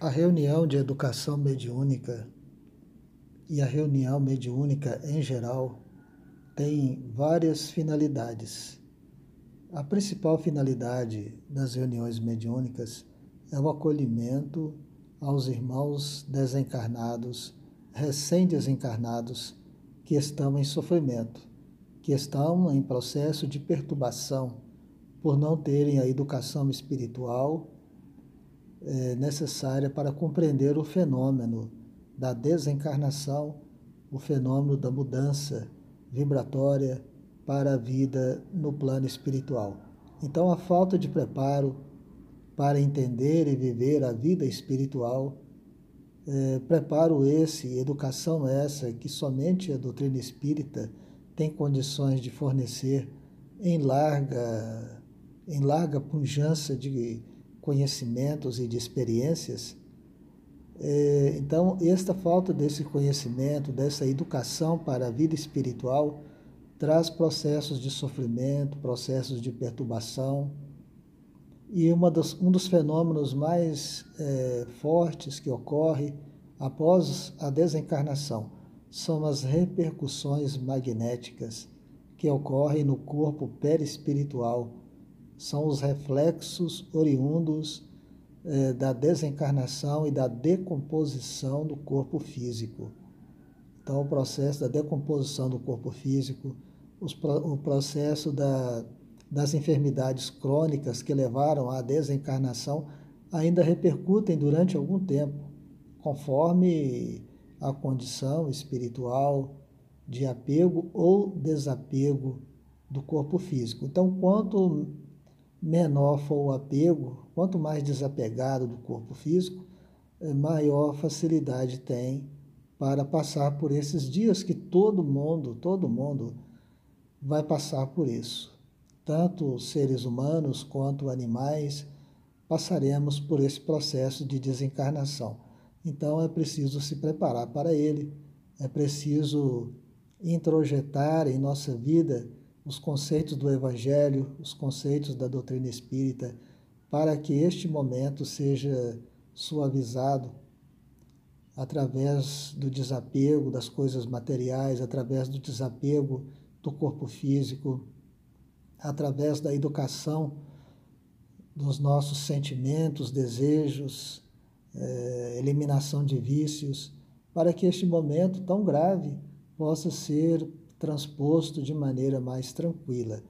A reunião de educação mediúnica e a reunião mediúnica em geral tem várias finalidades. A principal finalidade das reuniões mediúnicas é o acolhimento aos irmãos desencarnados, recém-desencarnados, que estão em sofrimento, que estão em processo de perturbação por não terem a educação espiritual é, necessária para compreender o fenômeno da desencarnação, o fenômeno da mudança vibratória para a vida no plano espiritual. Então, a falta de preparo para entender e viver a vida espiritual, é, preparo esse, educação essa que somente a doutrina espírita tem condições de fornecer em larga, em larga pujança de conhecimentos e de experiências. É, então, esta falta desse conhecimento, dessa educação para a vida espiritual, traz processos de sofrimento, processos de perturbação. E dos, um dos fenômenos mais é, fortes que ocorre após a desencarnação são as repercussões magnéticas que ocorrem no corpo perispiritual são os reflexos oriundos eh, da desencarnação e da decomposição do corpo físico. Então, o processo da decomposição do corpo físico, os, o processo da, das enfermidades crônicas que levaram à desencarnação ainda repercutem durante algum tempo, conforme a condição espiritual de apego ou desapego do corpo físico. Então, quanto menor for o apego, quanto mais desapegado do corpo físico, eh, maior facilidade tem para passar por esses dias que todo mundo, todo mundo vai passar por isso. Tanto seres humanos quanto animais passaremos por esse processo de desencarnação. Então é preciso se preparar para ele, é preciso introjetar em nossa vida os conceitos do Evangelho, os conceitos da doutrina espírita, para que este momento seja suavizado através do desapego das coisas materiais, através do desapego do corpo físico, através da educação dos nossos sentimentos, desejos, eh, eliminação de vícios, para que este momento tão grave possa ser transposto de maneira mais tranquila,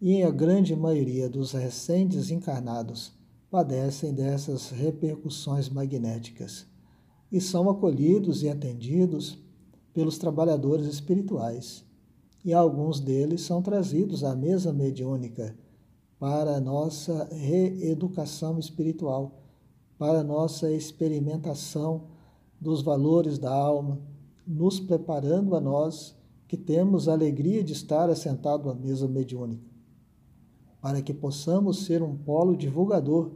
e a grande maioria dos recém-desencarnados padecem dessas repercussões magnéticas e são acolhidos e atendidos pelos trabalhadores espirituais, e alguns deles são trazidos à mesa mediúnica para a nossa reeducação espiritual, para a nossa experimentação dos valores da alma, nos preparando a nós que temos a alegria de estar assentado à mesa mediúnica, para que possamos ser um polo divulgador,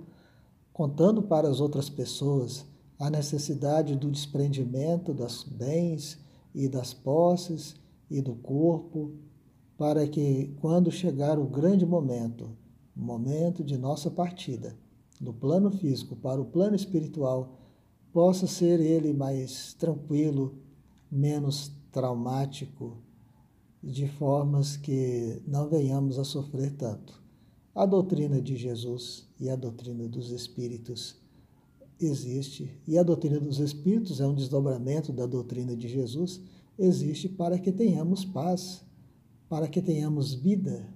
contando para as outras pessoas a necessidade do desprendimento das bens e das posses e do corpo, para que quando chegar o grande momento, o momento de nossa partida, do plano físico para o plano espiritual, possa ser ele mais tranquilo, menos traumático, de formas que não venhamos a sofrer tanto. A doutrina de Jesus e a doutrina dos Espíritos existe, e a doutrina dos Espíritos é um desdobramento da doutrina de Jesus, existe para que tenhamos paz, para que tenhamos vida,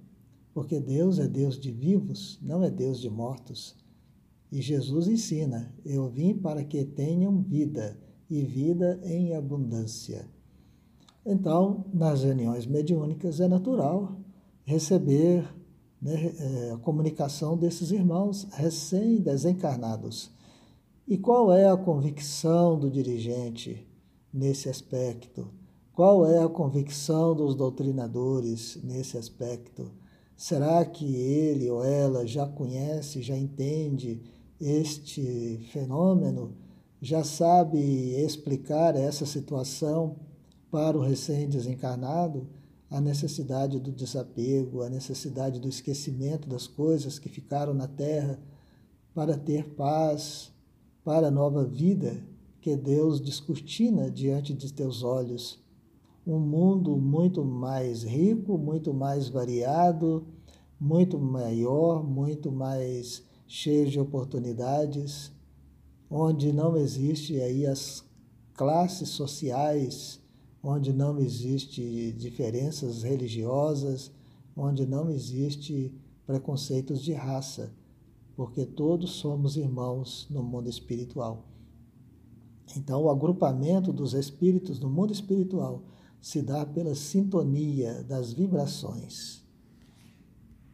porque Deus é Deus de vivos, não é Deus de mortos. E Jesus ensina: Eu vim para que tenham vida, e vida em abundância. Então, nas reuniões mediúnicas é natural receber né, é, a comunicação desses irmãos recém-desencarnados. E qual é a convicção do dirigente nesse aspecto? Qual é a convicção dos doutrinadores nesse aspecto? Será que ele ou ela já conhece, já entende este fenômeno, já sabe explicar essa situação? Para o recém-desencarnado a necessidade do desapego, a necessidade do esquecimento das coisas que ficaram na terra, para ter paz, para a nova vida que Deus descortina diante de teus olhos. Um mundo muito mais rico, muito mais variado, muito maior, muito mais cheio de oportunidades, onde não existe aí as classes sociais, onde não existe diferenças religiosas, onde não existe preconceitos de raça, porque todos somos irmãos no mundo espiritual. Então, o agrupamento dos espíritos no mundo espiritual se dá pela sintonia das vibrações.